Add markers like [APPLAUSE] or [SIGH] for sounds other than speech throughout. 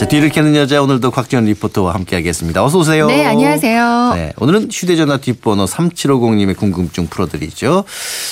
자, 뒤를 캐는 여자 오늘도 곽지연 리포터와 함께하겠습니다. 어서 오세요. 네, 안녕하세요. 네, 오늘은 휴대전화 뒷번호 3750님의 궁금증 풀어드리죠.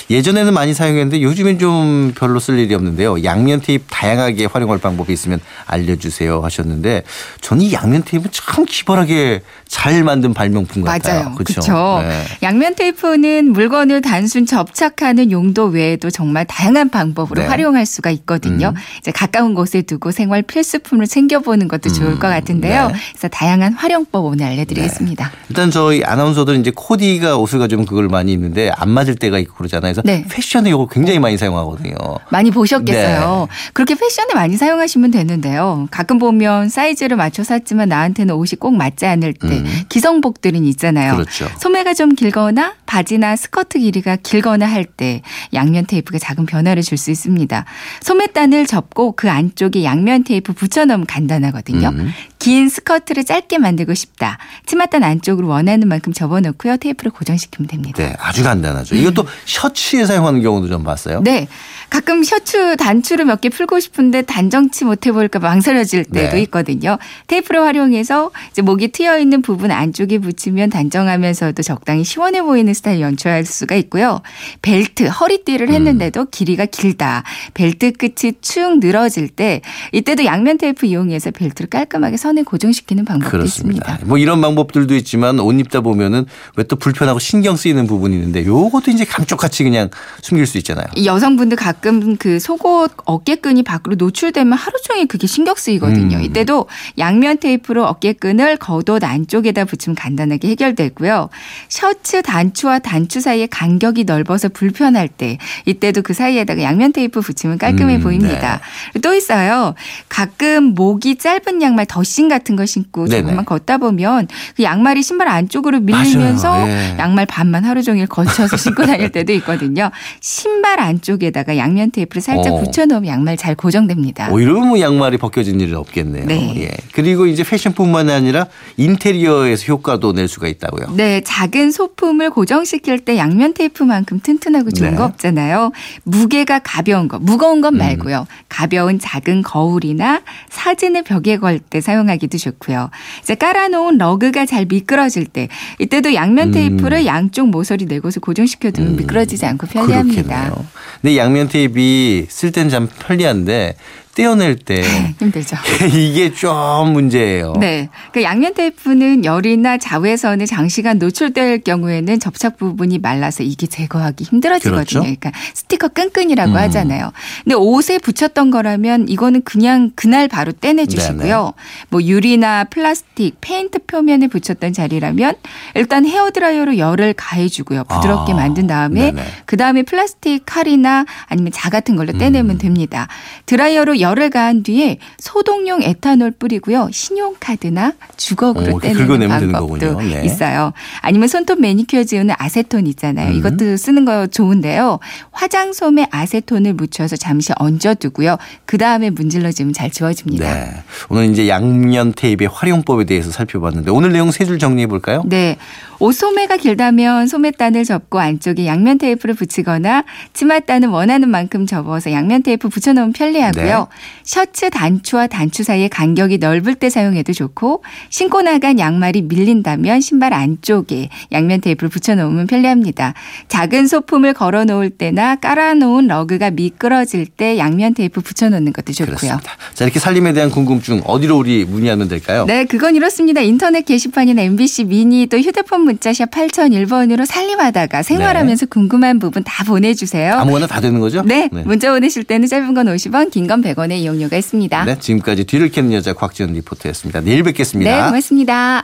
예전에는 많이 사용했는데 요즘엔 좀 별로 쓸 일이 없는데요. 양면 테이프 다양하게 활용할 방법이 있으면 알려주세요 하셨는데 저는 이 양면 테이프 참 기발하게 잘 만든 발명품 같아요. 맞아요. 그렇죠. 네. 양면 테이프는 물건을 단순 접착하는 용도 외에도 정말 다양한 방법으로 네. 활용할 수가 있거든요. 음. 이제 가까운 곳에 두고 생활 필수품을 챙겨보는 것도 좋을 음. 것 같은데요. 네. 그래서 다양한 활용법 오늘 알려드리겠습니다. 네. 일단 저희 아나운서들은 이제 코디가 옷을 가지면 그걸 많이 입는데 안 맞을 때가 있고 그러잖아요. 그래서 네. 패션에 이거 굉장히 많이 사용하거든요. 많이 보셨겠어요. 네. 그렇게 패션에 많이 사용하시면 되는데요. 가끔 보면 사이즈를 맞춰 샀지만 나한테는 옷이 꼭 맞지 않을 때 음. 기성복들은 있잖아요. 그렇죠. 소매가 좀 길거나 바지나 스커트 길이가 길거나 할 때 양면 테이프가 작은 변화를 줄 수 있습니다. 소매단을 접고 그 안쪽에 양면 테이프 붙여넣으면 간단하거든요. 음. 긴 스커트를 짧게 만들고 싶다. 치마단 안쪽으로 원하는 만큼 접어넣고요. 테이프를 고정시키면 됩니다. 네, 아주 간단하죠. 이것도 셔츠에 사용하는 경우도 좀 봤어요. 네. 가끔 셔츠 단추를 몇 개 풀고 싶은데 단정치 못해 보일까 망설여질 때도 네. 있거든요. 테이프를 활용해서 이제 목이 트여 있는 부분 안쪽에 붙이면 단정하면서도 적당히 시원해 보이는 스타일 연출할 수가 있고요. 벨트, 허리띠를 했는데도 음. 길이가 길다. 벨트 끝이 축 늘어질 때 이때도 양면 테이프 이용해서 벨트를 깔끔하게 선에 고정시키는 방법도 그렇습니다. 있습니다. 뭐 이런 방법들도 있지만 옷 입다 보면은 왜 또 불편하고 신경 쓰이는 부분이 있는데 요것도 이제 감쪽같이 그냥 숨길 수 있잖아요. 여성분들 가끔 그 속옷 어깨끈이 밖으로 노출되면 하루 종일 그게 신경 쓰이거든요. 음. 이때도 양면 테이프로 어깨끈을 겉옷 안쪽에다 붙이면 간단하게 해결되고요. 셔츠 단추와 단추 사이에 간격이 넓어서 불편할 때 이때도 그 사이에다가 양면 테이프 붙이면 깔끔해 음, 보입니다. 네. 또 있어요. 가끔 목이 짧은 양말 더 덧신 같은 거 신고 조금만 걷다 보면 그 양말이 신발 안쪽으로 밀리면서 예. 양말 반만 하루 종일 걸쳐서 [LAUGHS] 신고 다닐 때도 있거든요. 신발 안쪽에다가 양면 테이프를 살짝 어. 붙여놓으면 양말 잘 고정됩니다. 오히려 뭐 양말이 벗겨진 일은 없겠네요. 네. 예. 그리고 이제 패션뿐만 아니라 인테리어에서 효과도 낼 수가 있다고요. 네, 작은 소품을 고정시킬 때 양면 테이프만큼 튼튼하고 좋은 네. 거 없잖아요. 무게가 가벼운 거, 무거운 건 음. 말고요. 음. 가벼운 작은 거울이나 사진을 벽에 걸때 사용 사용하기도 좋고요. 이제 깔아놓은 러그가 잘 미끄러질 때 이때도 양면 테이프를 음. 양쪽 모서리 내고서 고정시켜두면 음. 미끄러지지 않고 편리합니다. 그렇겠네요. 근데 양면 테이프 쓸땐참 편리한데 떼어낼 때 [LAUGHS] 힘들죠. [LAUGHS] 이게 좀 문제예요. 네. 그 양면 테이프는 열이나 자외선에 장시간 노출될 경우에는 접착 부분이 말라서 이게 제거하기 힘들어지거든요. 그렇죠? 그러니까 스티커 끈끈이라고 음. 하잖아요. 근데 옷에 붙였던 거라면 이거는 그냥 그날 바로 떼내 주시고요. 뭐 유리나 플라스틱, 페인트 표면에 붙였던 자리라면 일단 헤어 드라이어로 열을 가해 주고요. 부드럽게 아. 만든 다음에 그 다음에 플라스틱 칼이나 아니면 자 같은 걸로 떼내면 음. 됩니다. 드라이어로 열을 가한 뒤에 소독용 에탄올 뿌리고요. 신용카드나 주걱으로 오, 떼는 방법도 네. 있어요. 아니면 손톱 매니큐어 지우는 아세톤 있잖아요. 음. 이것도 쓰는 거 좋은데요. 화장솜에 아세톤을 묻혀서 잠시 얹어두고요. 그 다음에 문질러 주면 잘 지워집니다. 네. 오늘 이제 양면 테이프의 활용법에 대해서 살펴봤는데 오늘 내용 세 줄 정리해 볼까요? 네. 옷 소매가 길다면 소매단을 접고 안쪽에 양면 테이프를 붙이거나 치마단은 원하는 만큼 접어서 양면 테이프 붙여놓으면 편리하고요. 네. 셔츠 단추와 단추 사이에 간격이 넓을 때 사용해도 좋고 신고 나간 양말이 밀린다면 신발 안쪽에 양면 테이프를 붙여놓으면 편리합니다. 작은 소품을 걸어놓을 때나 깔아놓은 러그가 미끄러질 때 양면 테이프 붙여놓는 것도 좋고요. 그렇습니다. 자 이렇게 살림에 대한 궁금증 어디로 우리 문의하면 될까요? 네, 그건 이렇습니다. 인터넷 게시판이나 MBC 미니 또 휴대폰 문자샵 8001번으로 살림하다가 생활하면서 네. 궁금한 부분 다 보내주세요. 아무거나 다 되는 거죠? 네, 네. 문자 보내실 때는 짧은 건 50원, 긴 건 100원 의 이용료가 있습니다. 네, 지금까지 뒤를 캐는 여자 곽지연 리포터였습니다. 내일 뵙겠습니다. 네, 고맙습니다.